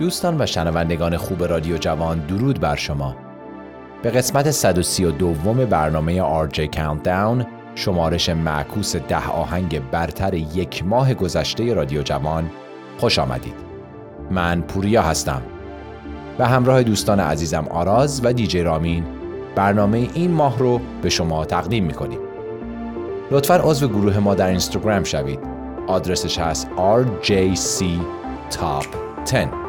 دوستان و شنوندگان خوب رادیو جوان درود بر شما. به قسمت 132 برنامه RJ Countdown شمارش معکوس ده آهنگ برتر یک ماه گذشته رادیو جوان خوش آمدید. من پوریا هستم. به همراه دوستان عزیزم آراز و دیجی رامین برنامه این ماه رو به شما تقدیم می‌کنیم. لطفا عضو گروه ما در اینستاگرام شوید. آدرسش هست RJC Top 10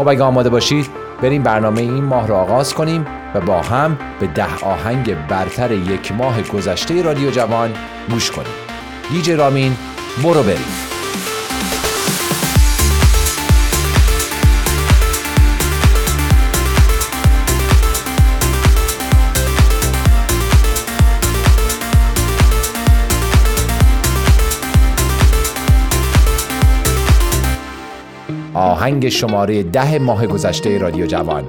خب اگه آماده باشید بریم برنامه این ماه را آغاز کنیم و با هم به ده آهنگ برتر یک ماه گذشته رادیو جوان گوش کنیم. دیجی رامین برو بریم. آهنگ شماره ده ماه گذشته رادیو جوان.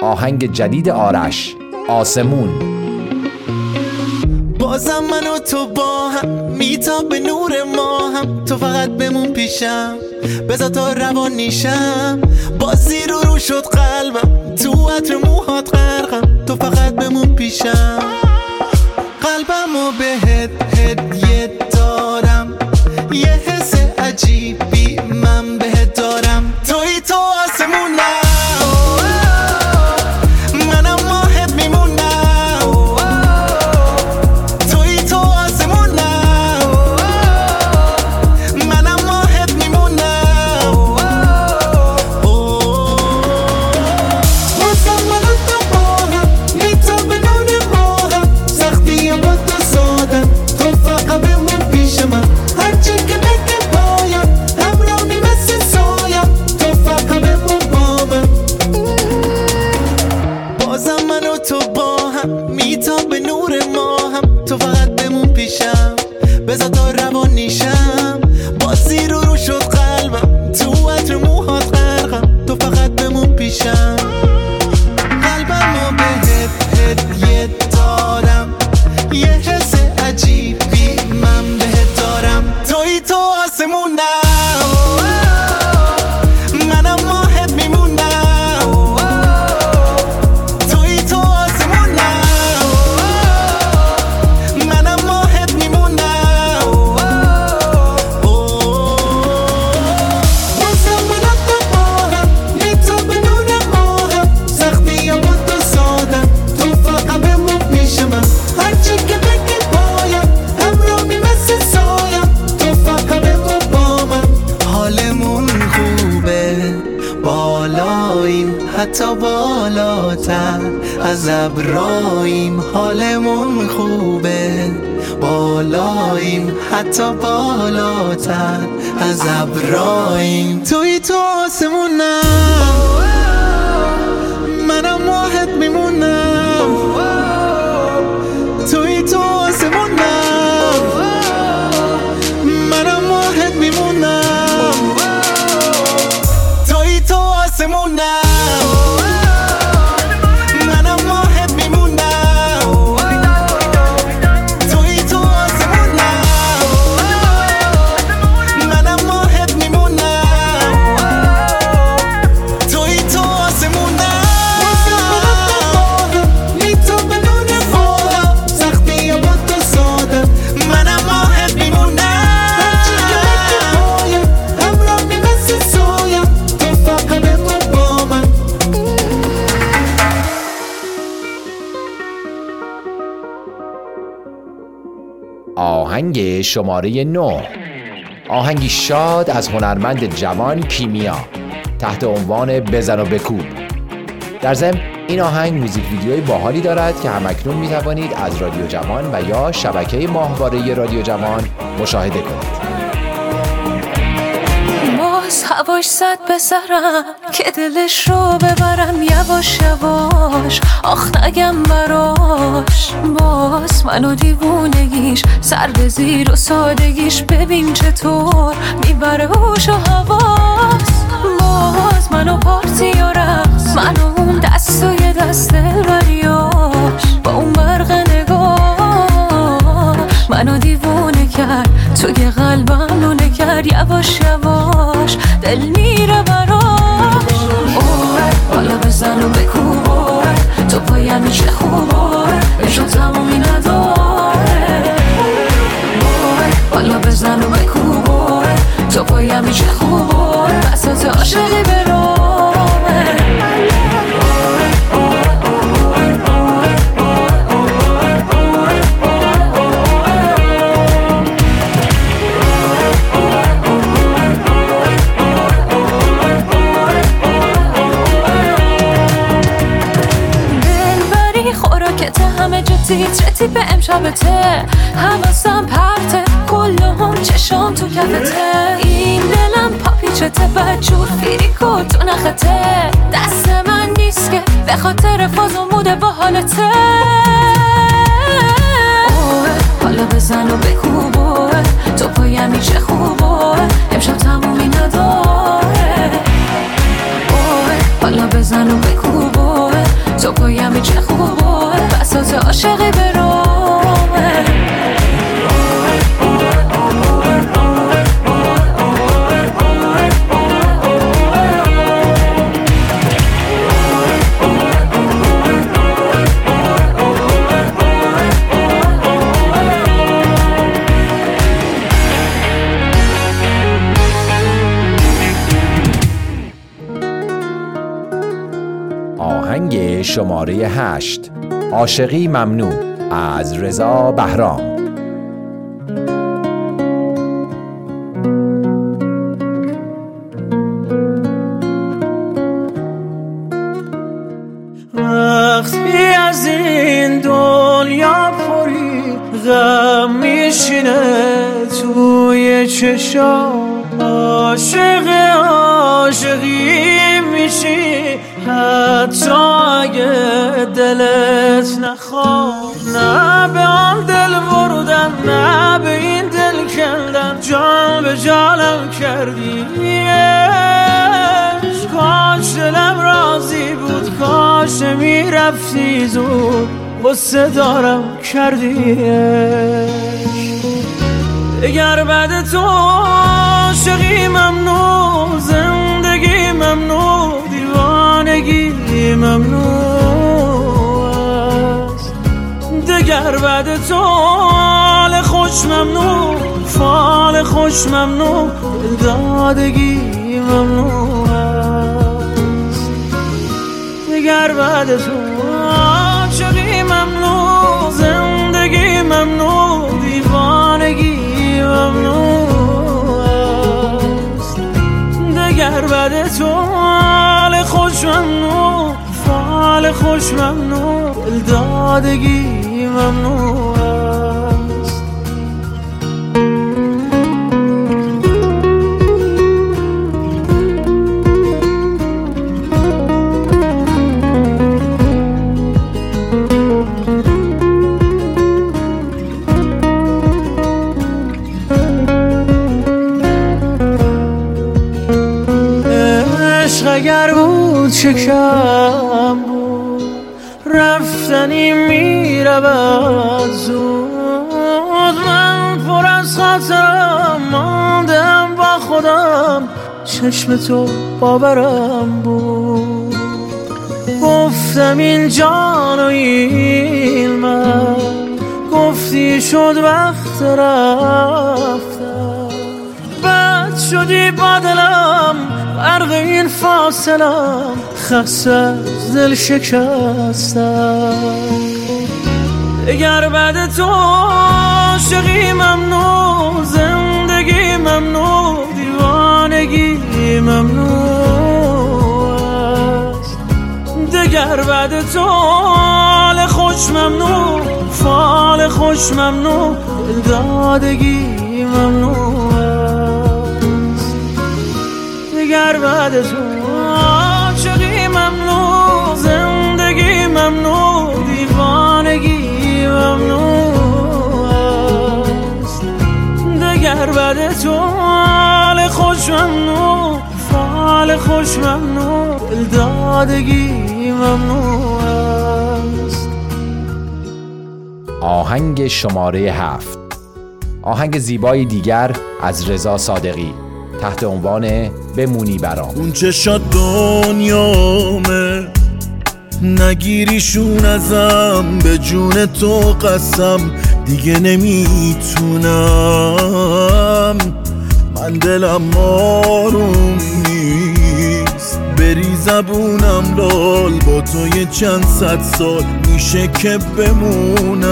آهنگ جدید آرش آسمون. بازم من و تو با هم میتاب به نور ما هم. تو فقط بمون پیشم بزا تا روان نیشم. بازی رو رو شد قلبم تو عطر موهات غرقم. تو فقط بمون پیشم. قلبم و بهت هدیه دارم. یه حس عجیبی شماره 9 آهنگی شاد از هنرمند جوان کیمیا. تحت عنوان بزن و بکوب. در ضمن این آهنگ موزیک ویدیوی باحالی دارد که همکنون می توانید از رادیو جوان و یا شبکه ماهواره رادیو جوان مشاهده کنید. هواش زد به سرم که دلش رو ببرم یواش یواش. آخ نگم براش. باز منو دیوونگیش سر به زیر و سادگیش. ببین چطور می‌بره هوش و حواس. باز منو پارتی و رقص؟ منو اون دست و یه دست دلبریاش با اون برق منو دیوونه کرد. توی قلبم لونه کرد. یواش یواش دل میره براش. حالا بزن و بکوب تو پای چه خوب بشو تمومی نداره حالا بزن و بکوب تو پایم چه خوبه بسات عاشقی برو. جا تیتر به امشبته؟ حواسم پرته. کلهم چشام تو کفته. این دلم پاپیچته بدجور فیریکو تو نخته. دست من نیست که به خاطر فاز و موده با حالته. حالا بزن و بکوبه تو پایمی چه خوبه امشب تمومی نداره. حالا بزن و بکوبه تو پایمی چه خوبه بساط عاشقی برامه آهنگ شماره هشت. عاشقی ممنوع از رضا بهرام. وقتی از این دنیا پری غم میشینه توی چشام. می‌رفتی زود غصه دارم کردی اگر بعد تو عاشقی ممنوع زندگی ممنوع دیوانگی ممنوع دگر بعد تو حال خوش ممنوع فال خوش ممنوع دادگی ممنوع. دگر بعد تو عاشقی ممنوع زندگی ممنوع دیوانگی ممنوع است. دگر بعد تو حال خوش ممنوع فال خوش ممنوع دادگی ممنوع بود چه کم بود رفتنی می‌رود زود. من پر از خاطرم ماندم با خودم چشم تو باورم بود. گفتم این جان و این من. گفتی شد وقت رفتم بد شدی با دلم غرق این فاصلم. خسته از دل شکستم اگر بعد تو عاشقی ممنوع زندگی ممنوع دیوانگی ممنوع است. دگر بعد تو حال خوش ممنوع فال خوش ممنوع دادگی ممنوع است. دگر بعد تو ممنوع دیوانگی ممنوع است. دگر بعد تو حال خوش ممنوع فال خوش ممنوع دادگی ممنوع است. آهنگ شماره هفت. آهنگ زیبایی دیگر از رضا صادقی تحت عنوان بمونی برام. اون چشات دنیامه نگیریشون ازم به جون تو قسم. دیگه نمی‌تونم. من دلم آروم نیست. بری زبونم لال با تو یه چند صد سال میشه که بمونم.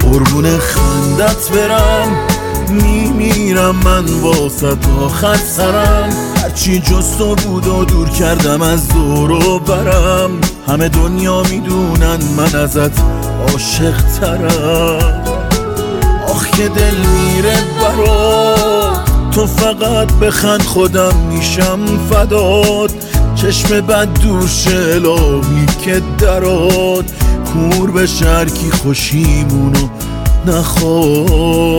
قربون خندت برم. میمیرم من واسط آخر سرم. هرچی جز تو بود و دور کردم از دور و برم. همه دنیا می‌دونن من ازت عاشق ترم. آخ که دل میره برات تو فقط بخند خودم میشم فداد چشم بد دور الهی که درات. کور به شرکی خوشیمونو نخواد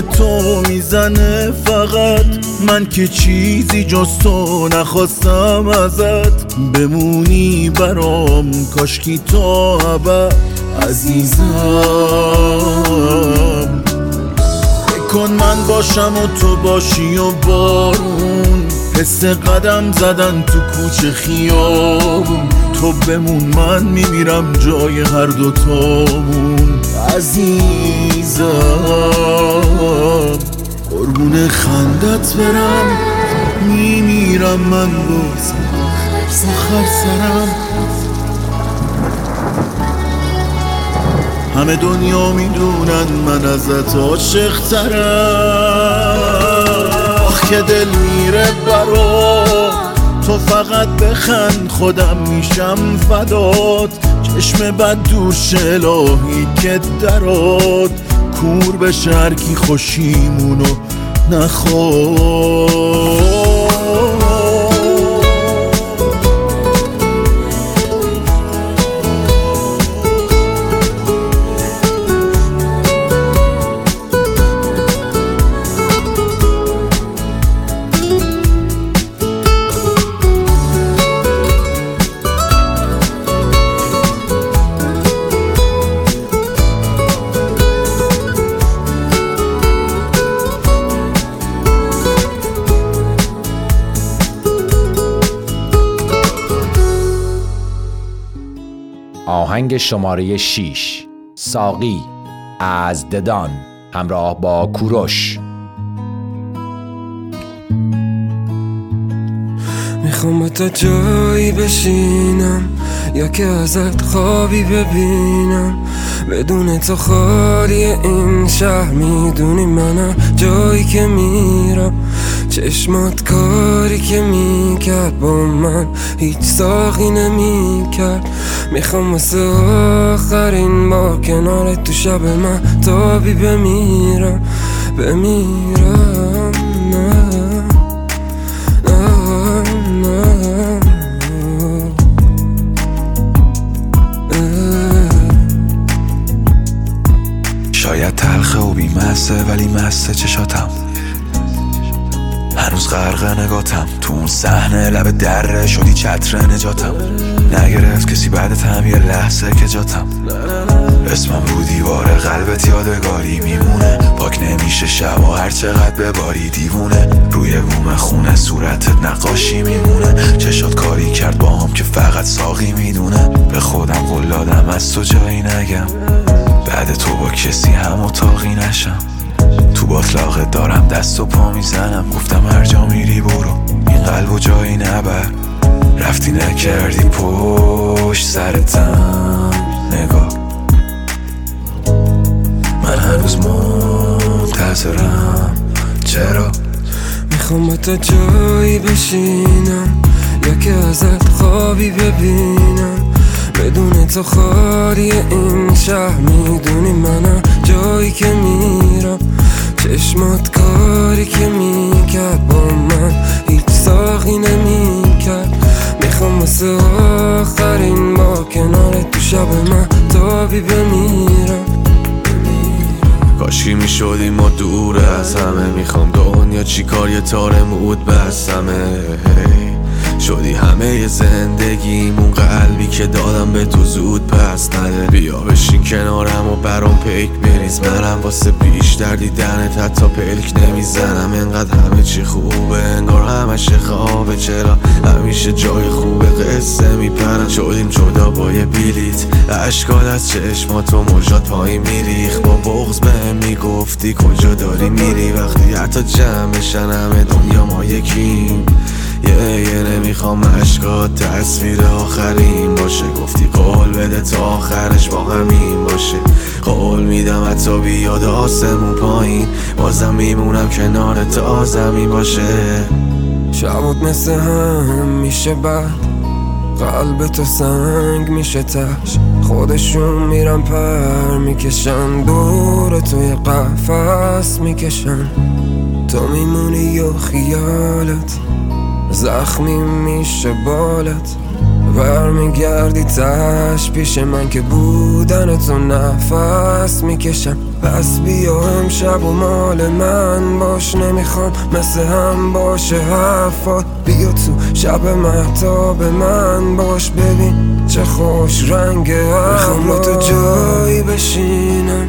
تو می‌زنه فقط. من که چیزی جز تو نخواستم ازت. بمونی برام کاشکی تا ابد عزیزم. کن من باشم و تو باشی و بارون. حس قدم زدن تو کوچه خیابون. تو بمون من میمیرم جای هر دوتامون. عزیزم قربون خندت برم. میمیرم من باز آخر سرم. همه دنیا می‌دونن من ازت عاشق ترم. آخ که دل میره برا تو فقط بخند خودم میشم فدات. چشم بد دور الهی که درات کور به شرکی خوشیمونو نخواد. آهنگ شماره 6 ساقی از ددان. همراه با کوروش. می‌خوام با تا جایی بشینم یا که ازت خوابی ببینم. بدون تو خالی این شهر می‌دونی منم جایی که میرم. چشمات کاری که می‌کرد با من هیچ ساقی نمی‌کرد. می‌خوام واسه آخرین بار کنار تو شب من تابی بمیرم بمیرم. نه نه نه شاید تلخه و بیمسته ولی مسته چشاتم. هنوز غرق نگاتم. تو اون صحنه لب دره شدی چتر نجاتم. نگرفت کسی بعد هم یه لحظه که جاتم. اسمم رو دیوار قلبت یادگاری میمونه. پاک نمیشه شب و هر چقدر بباری دیوونه. روی بوم خونه صورتت نقاشی میمونه. چشات کاری کرد با هم که فقط ساقی می‌دونه. به خودم قول از تو جایی نگم. بعد تو با کسی هم اتاقی نشم. تو باطلاقت دارم دست و پا می‌زنم. گفتم هر جا میری برو. این قلب و جایی نبر. رفتی نکردی پشت سرتم نگاه. من هنوز منتظرم. چرا؟ می‌خوام تا جایی بشینم. یا که ازت خوابی ببینم. بدون تو خالی این شهر. می‌دونی منم جایی که میرم. چشمات کاری که می‌کرد با من هیچ ساقی نمی‌کرد. می‌خوام واسه آخرین با کنار تو شب من تابی بمیرم. کاشکی می‌شدیم ما دور از همه. می‌خوام دنیا چی کار یه تار مود بستمه شدی همه زندگیمون قلبی که دادم به تو زود پس نده. بیا بشین کنارم و برام پیک بریز. منم واسه بیشتر دیدنت حتی پلک نمی‌زنم. انقدر همه چی خوبه انگار همش خوابه. چرا همیشه جای خوبه؟ قصه میپرن شدیم جدا با یه بیلیت اشکال از چشماتو مجاد پایین میریخ با بغز به می‌گفتی کجا داری میری؟ وقتی حتی جمعشن همه دنیا ما یکیم. یه یه نمی‌خوام اشکات تصویر آخرین باشه. گفتی قول بده تا آخرش با همین باشه. قول میدم حتی بیاد آسمون پایین. بازم میمونم کنار تا زمین باشه. شبات مثل هم میشه بعد قلب تو سنگ میشه تش. خودشون میرن پر می‌کشن. دور توی قفص می‌کشن. تو میمونی یا خیالت زخمی میشه بالت. برمیگردی تش پیش من که بودن تو نفس می‌کشم. پس بیا امشب و مال من باش نمی‌خوام. مثل هم باشه حرفات بیا تو شب محتاب من باش ببین چه خوش رنگ می‌خوام با تو جایی بشینم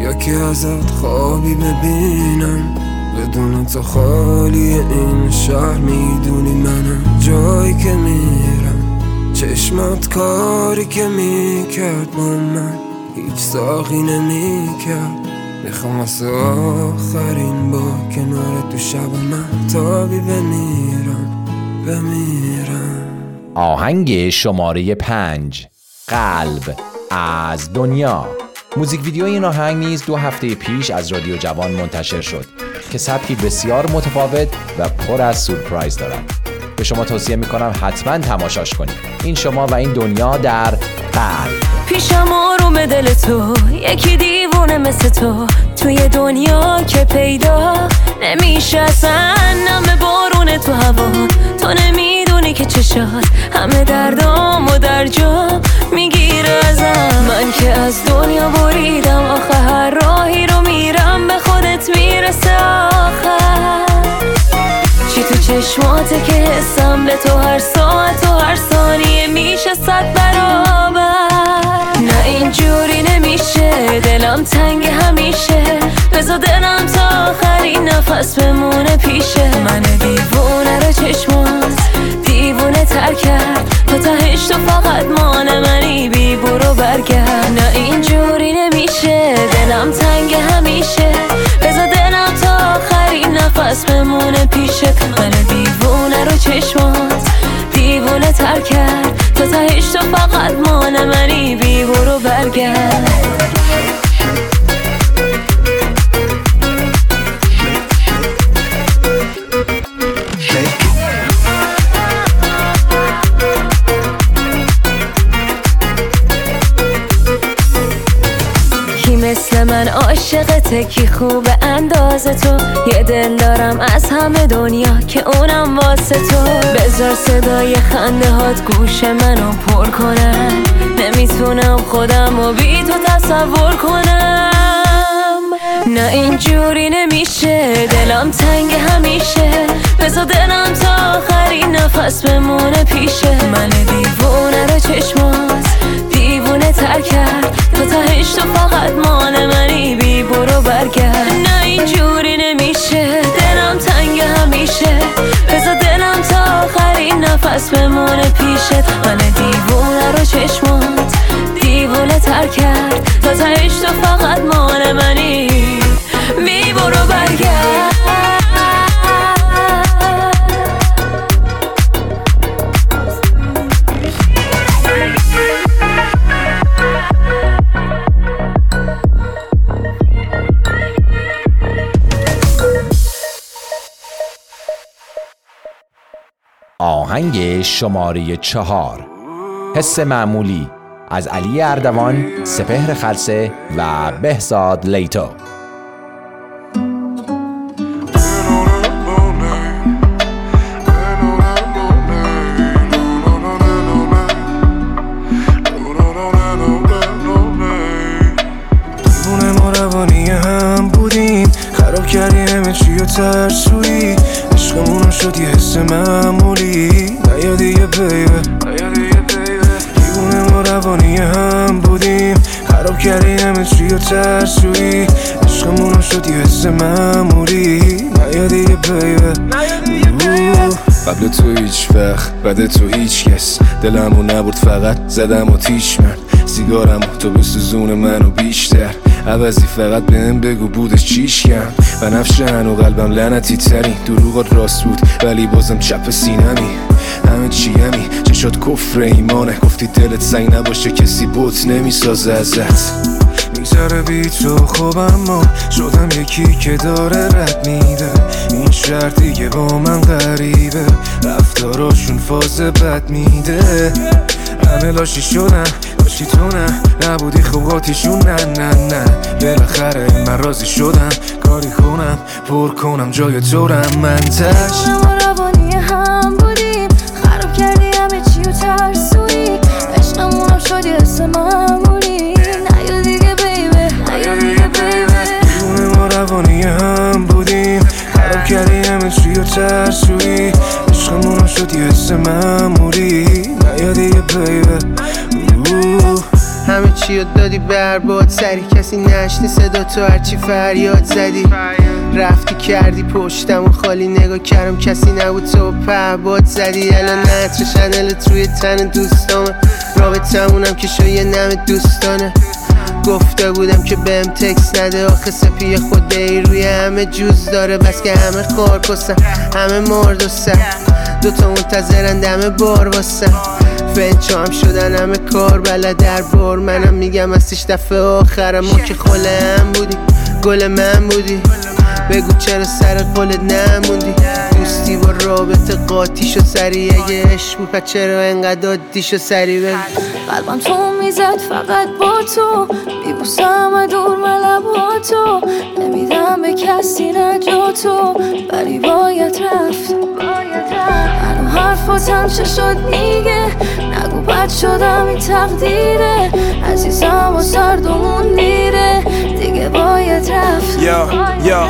یا که ازت خوابی ببینم. بدون تو خالی این شهر می‌دونی منم جایی که میرم. چشمات کاری که می‌کرد با من هیچ ساقی نمی‌کرد. می‌خوام واسه آخرین با کنار تو شب من تابی بمیرم بمیرم. آهنگ شماره پنج. قلب از دنیا. موزیک ویدیو این آهنگ نیز دو هفته پیش از رادیو جوان منتشر شد که سبکی بسیار متفاوت و پر از سورپرایز دارد. به شما توصیه می‌کنم حتما تماشاش کنید. این شما و این دنیا در قلب پیشم آروم دل تو یکی دیوونه مثل تو. توی دنیا که پیدا نمیشه اصلا نم بارون تو هوا. تو نمی‌دونی که چشات همه دردام و در جا می‌گیره ازم. من که از دنیا بریدم آخه هر راهی رو میرم به خودت می‌رسه آخر. چی تو چشماته که حسم به تو هر ساعت و هر ثانیه میشه صد برابر. نه اینجوری نمیشه دلم تنگ همیشه. بزا دلم تا آخرین نفس بمونه پیشه. من دیوونه رو چشمات دیوونه تر کرد. تا تهش تو فقط مان منی بی برو برگرد. نه اینجوری نمیشه دلم تنگ همیشه. بزا دلم تا آخرین نفس بمونه پیشت من دیوونه رو چشمات دیوونه تر کرد. تا تهش تو فقط مان منی بی برو برگرد. عاشقته کی خوب انداز تو؟ یه دل دارم از همه دنیا که اونم واسه تو. بذار صدای خنده هات گوش منو پر کنن نمی‌تونم خودم و بی تو تصور کنم. نه اینجوری نمیشه دلم تنگ همیشه. بذار دلم تا آخرین نفس بمونه پیشه. من دیوونه رو چشمات دیوونه تر کرد. تا تهش تو فقط مان منی بی آهنگ شماره چهار. حس معمولی از علی اردوان سپهر خلسه و بهزاد لیتو. هم بودیم. خراب کردی همه چی و ترسویی ترسویی عشقمونو شد یه حس مموری نیا دیگه بیبه قبل تو هیچ وقت بعد تو هیچ کس. دلمو نبرد فقط زدم و تیش من. سیگارم تو به سوزون منو بیشتر. عوضی فقط بهم بگو بودش چیش کم و نفش و قلبم لعنتی ترین. دروغات راست بود ولی بازم چپ سینمی. همه چیمی چشات کفر ایمانه؟ گفتی دلت سنگ نباشه کسی بوت نمی‌سازه ازت. می‌ذاره بی تو خوب اما شدم یکی که داره رد میده. این شهر دیگه با من غریبه. رفتاراشون فاز بد میده. همه لاشی شدن لاشی تو نه. نبودی خوباتیشون نه نه نه. بالاخره من راضی شدم. کاری کنم پر کنم جای تو من تش و ترسویی عشقمونو شد یه حس مموری نیا دیگه بیبه همه چی رو دادی برباد سری کسی نشنی صدا تو هرچی فریاد زدی رفتی کردی پشتم و خالی نگاه کردم کسی نبود تو پهباد زدی الان نتر شنلت روی تن دوستامه رابطمونم که شو یه نم دوستانه گفته بودم که بهم تکس نده. آخه سپی خود ای روی همه جوز داره. بس که همه خار پستن همه مرد و سر دوتا منتظرن دم بار فنچو هم شدن همه کار بلد. در بار منم میگم ازش دفعه آخرم. ما که خاله هم بودی گل من بودی. بگو چرا سر قولت نموندی؟ دوستی با رابطه قاطی شد سری اگه عشق بود چرا انقدر عادی شد سری بگو قلبم تو می‌زد فقط با تو. میبوسم دور ملبا تو. نمیدم به کسی نجاتو ولی باید رفت. هنو حرفاتم چه شد میگه نگو بد شدم این تقدیره. عزیزم و سردمون دیره دیگه باید رفت. یا یا.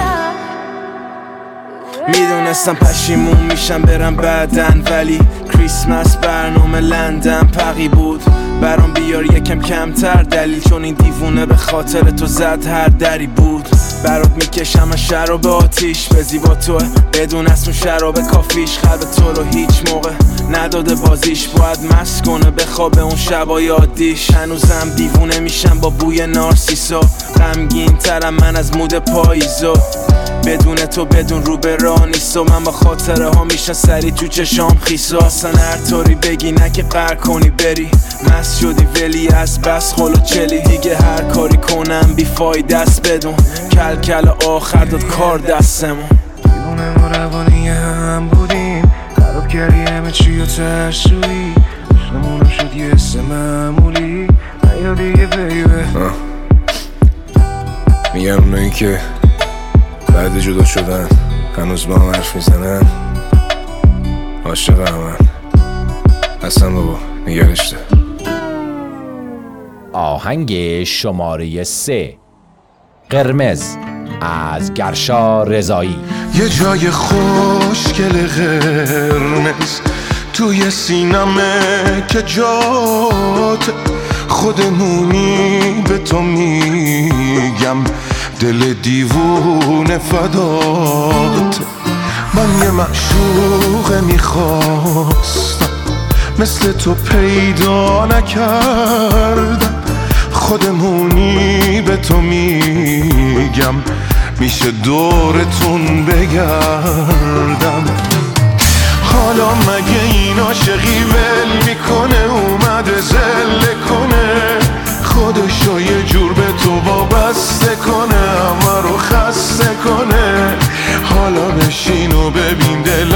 می‌دونستم پشیمون میشم برم بعدن ولی کریسمس برنامه لندن پقی بود. برام بیار یکم کمتر. دلیل چون این دیوونه به خاطر تو زد هر دری بود. برات می‌کشم شراب آتیش. به زیبا تو بدون اسم شراب کافیش. قلب تو رو هیچ موقع نداده بازیش. باید مست کنه بخوابه اون شبای عادیش. هنوزم دیوونه میشم با بوی نارسیسا. غمگین ترم من از مود پاییزا. بدون تو بدون رو به راه نیست. و من با خاطره ها میشن سری تو چشام خیسا. اصلا هر طوری بگی نه که قر کنی بری. مست شدی ولی از بس خلو چلی. دیگه هر کاری کنم بی فایده است بدون کل کل آخر داد کار دستمون. دیوونه ما روانی هم بودیم. خراب کردی همه چی و ترسویی. عشقمونم شد یه حس معمولی. نیا دیگه بیبه میگن اونایی که بعد جدا شدن هنوز با هم حرف می‌زنن. عاشق همن. اصلا بابا نگرش دار آهنگ شماره سه. قرمز از گرشا رضایی. یه جای خوشگل قرمز توی سینمه که جات خودمونی به تو میگم. دل دیوونه فدات. من یه معشوق می‌خواستم. مثل تو پیدا نکردم. خودمونی به تو میگم. میشه دورتون بگردم. حالا مگه این عاشقی ول می‌کنه؟ اومده زل کنه. خودشو یه جور به تو وابسته کنه همه رو خسته کنه. حالا بشین و ببین دلم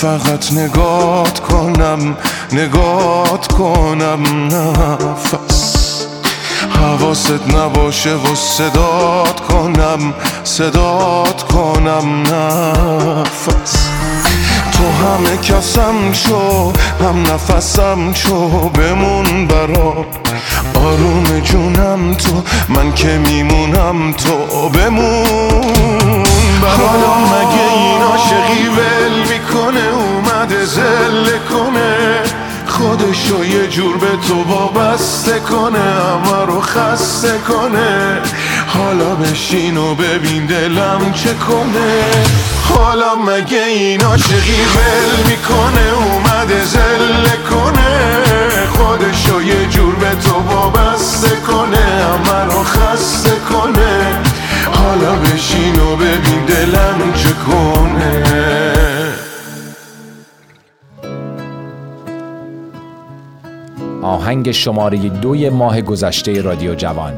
فقط نگات کنم نگات کنم نفس. حواست نباشه و صدات کنم صدات کنم نفس. تو همه کسم شو هم نفسم شو بمون برا. آروم جونم تو من که میمونم تو بمون برا. حالا مگه این عاشقی ول می‌کنه اومده زل کنه. خودشو یه جور به تو وابسته کنه همه رو خسته کنه. حالا بشین و ببین دلم چه کنه. حالا مگه این عاشقی ول می‌کنه؟ اومده زل کنه. خودشو یه جور به تو وابسته کنه همه رو خسته کنه. حالا بشین و ببین دلم چه کنه. آهنگ شماره دوی ماه گذشته رادیو جوان.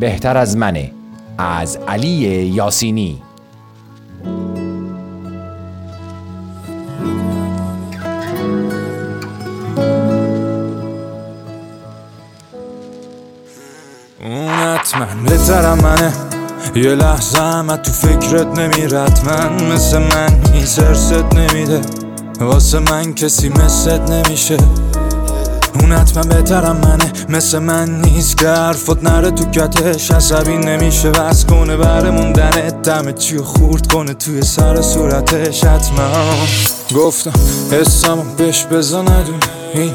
بهتر از منه. از علی یاسینی. حتما بهترم منه. یه لحظه هم تو فکرت نمیرد. من مثل من هیچ ارست نمیده. واسه من کسی مثلت نمیشه. اون حتما بهترم منه. مثل من نیست که حرفت نره تو کتش. عصبی نمیشه وز کنه بره موندنه. دم چی خورد کنه توی سر صورتش. حتما. گفتم حسمو بهش بزا ندونی. این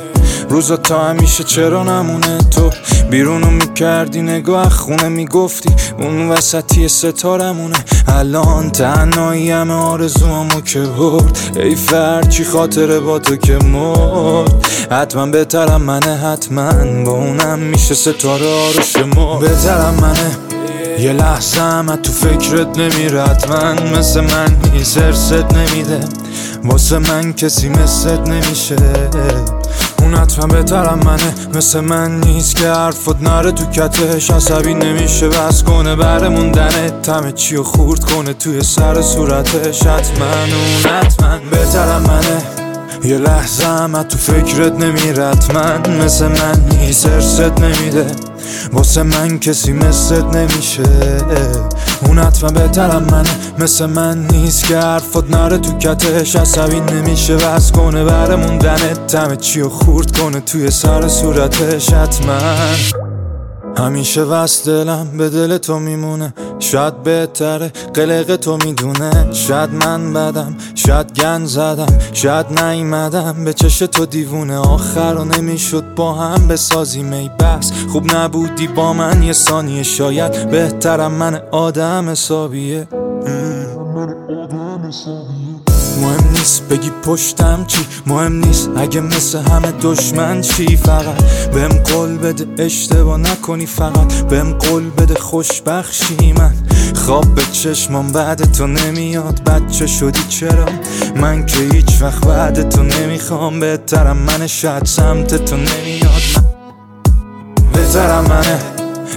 روزا تا همیشه چرا نمونه تو؟ بیرونو می‌کردی نگاه خونه می‌گفتی اون وسطی ستارمونه. الان تنهایی همه آرزوامو که برد. ای فرد چی خاطره با تو که مرد؟ حتما بهترم منه حتما با اونم میشه ستاره آرش ما بهترم منه. یه لحظه هم تو فکرت نمیره حتما مثل من ارست نمیده. واسه من کسی مثلت نمیشه. اون حتما بهترم منه. مثل من نیست که حرفت نره تو کتش. عصبی نمیشه بس کنه بره موندنه. تمه چی خورد کنه توی سر صورتش. حتما اون حتما بهترم منه. یه لحظه هم تو فکرت نمیره حتما مثل من نیست ارست نمیده. واسه من کسی مثلت نمیشه. اون حتما بهترم منه. مثل من نیست که حرفات نره تو کتش. عصبی نمیشه بس کنه بره موندنه تمه چی و خورد کنه توی سر صورتش. حتما. همیشه وست دلم به دل تو میمونه. شاید بهتره قلق تو می‌دونه. شاید من بدم شاید گن زدم شاید نیمدم به چش تو دیوونه. آخر و نمی‌شد با هم بسازیم. ای بس خوب نبودی با من یه ثانیه. شاید بهترم من آدم حسابیه. مهم نیست. بگی پشتم چی؟ مهم نیست. اگه مثل همه دشمن چی؟ فقط بهم قول بده اشتباه نکنی فقط. بهم قول بده خوشبخشی من. خواب به چشمام بعد تو نمیاد. بچه شدی چرا؟ من که هیچ وقت بعد تو نمی‌خوام. بهترم من شاید سمت تو نمیاد. من بهترم منه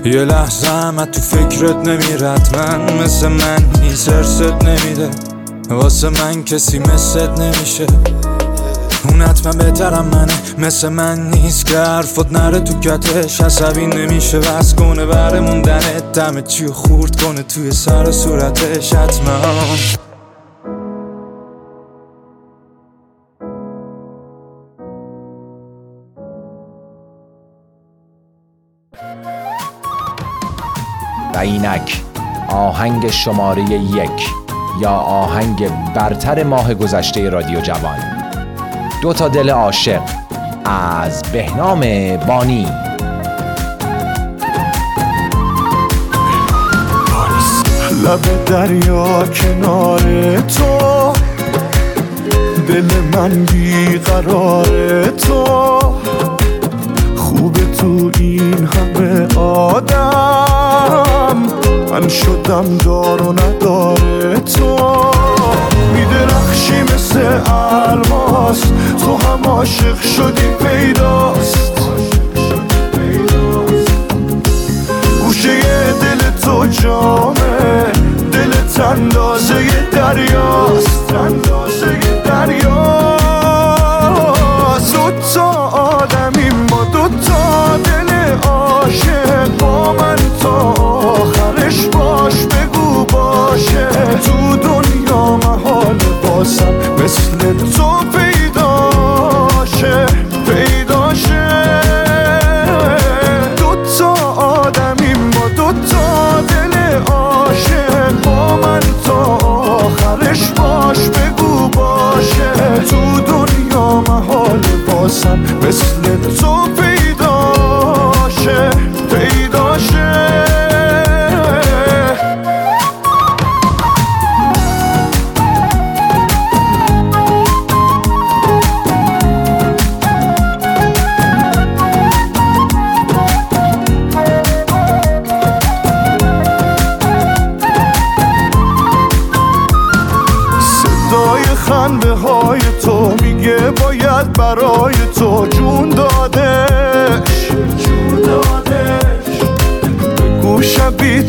یه لحظه هم تو فکرت نمیرد. من مثل من نیست ارست نمیده. واسه من کسی مثلت نمیشه. اون حتما بهترم منه. مثل من نیست که حرفت نره تو کتش. عصبی نمیشه بس کنه بره موندنه. دم چی و خورد کنه توی سر صورتش. حتما. و اینک آهنگ شماره یک. یا آهنگ برتر ماه گذشته رادیو جوان. دو تا دل عاشق از بهنام بانی. لب دریا کنار تو دل من بیقرار تو. خوب تو این همه من شدم دار و نداره تو. میدرخشی مثل الماس. تو هم عاشق شدی پیداست. گوشه دل تو جامه. دل تندازه دریاست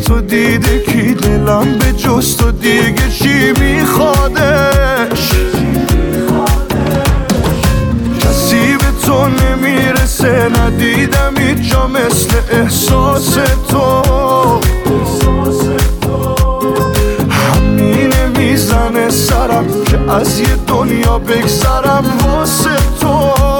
تو دیده کی دلم به جست و دیگه چی میخوادش کسی به تو نمی‌رسه ندیدم جا مثل احساس تو. همینه می‌زنه سرم که از یه دنیا بگذرم واسه تو.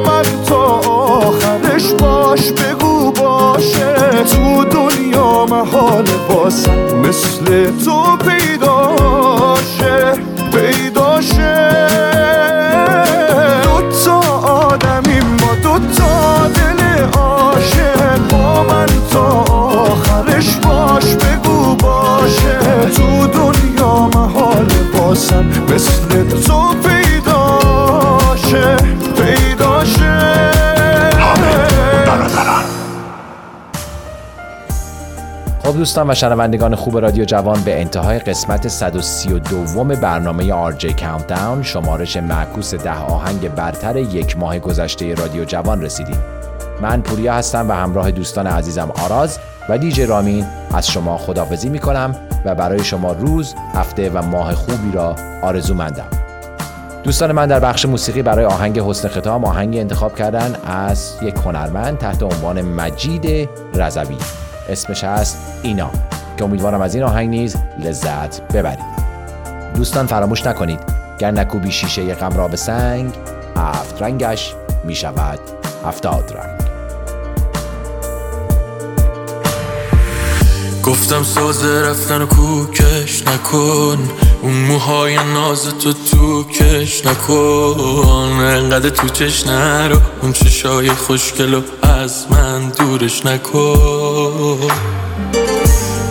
من تا آخرش باش بگو باشه. تو دنیا محال باسم مثل تو پیداشه پیداشه دوتا آدمی ما دوتا دل عاشق. با من تا آخرش باش بگو باشه. تو دنیا محال باسم مثل دوستان و شنوندگان خوب رادیو جوان به انتهای قسمت 132 برنامه جی کاونتداون شمارش معکوس ده آهنگ برتر یک ماه گذشته رادیو جوان رسیدیم. من پوریا هستم و همراه دوستان عزیزم آراز و دیجی رامین از شما خدافزی می کنم و برای شما روز، هفته و ماه خوبی را آرزو مندم دوستان من در بخش موسیقی برای آهنگ حسن ختام آهنگی انتخاب کردن از یک هنرمند تحت عنوان مجید رضوی. اسمش هست اینا که امیدوارم از این آهنگ نیز لذت ببرید. دوستان فراموش نکنید گر نکوبی شیشه غم را به سنگ هفت رنگش می شود هفتاد رنگ. گفتم سازه رفتن و کوکش نکن. اون موهای ناز تو تو کش نکن. انقدر تو چش نرو. اون چشای و از من دورش نکن.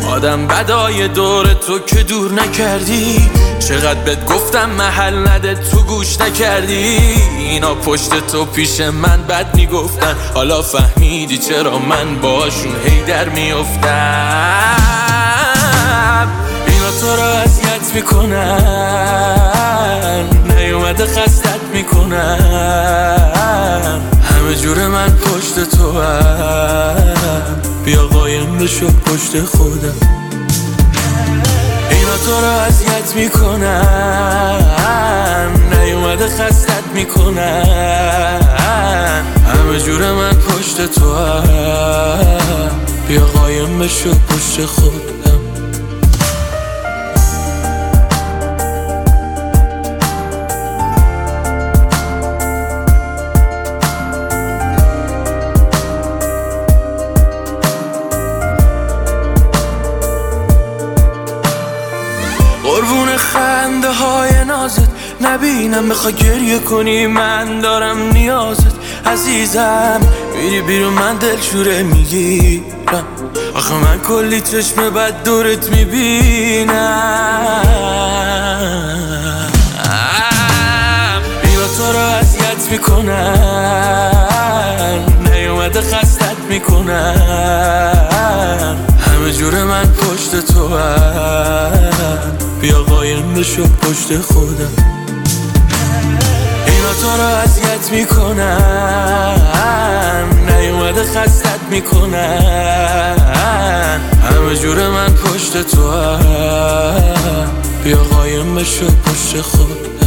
آدم بدای دور تو که دور نکردی. چقدر بهت گفتم محل نده تو گوش نکردی. اینا پشت تو پیش من بد می‌گفتن. حالا فهمیدی چرا من باشون هی در میافتم. اینا تو رو اذیت می‌کنن. نیومده خستت می‌کنن. همه جور من پشت تو هم بیا قایم بشو پشت خودم. اینا تو رو اذیت می‌کنن. نیومده خستت می‌کنن. همه جور من پشت تو هم بیا قایم بشو پشت خودم. نبینم بخوا گریه کنی من دارم نیازت عزیزم. میری بیرون من دلشوره می‌گیرم. آخه من کلی چشم بد دورت می‌بینم. اینا تو رو اذیت می‌کنن نیومده خستت می‌کنن همه جور من پشت تو هم بیا قایم بشو پشت خودم. رو اذیت می‌کنن. نیومده خستت می‌کنن. همه جور من پشت تو هم بیا قایم بشو پشت خودم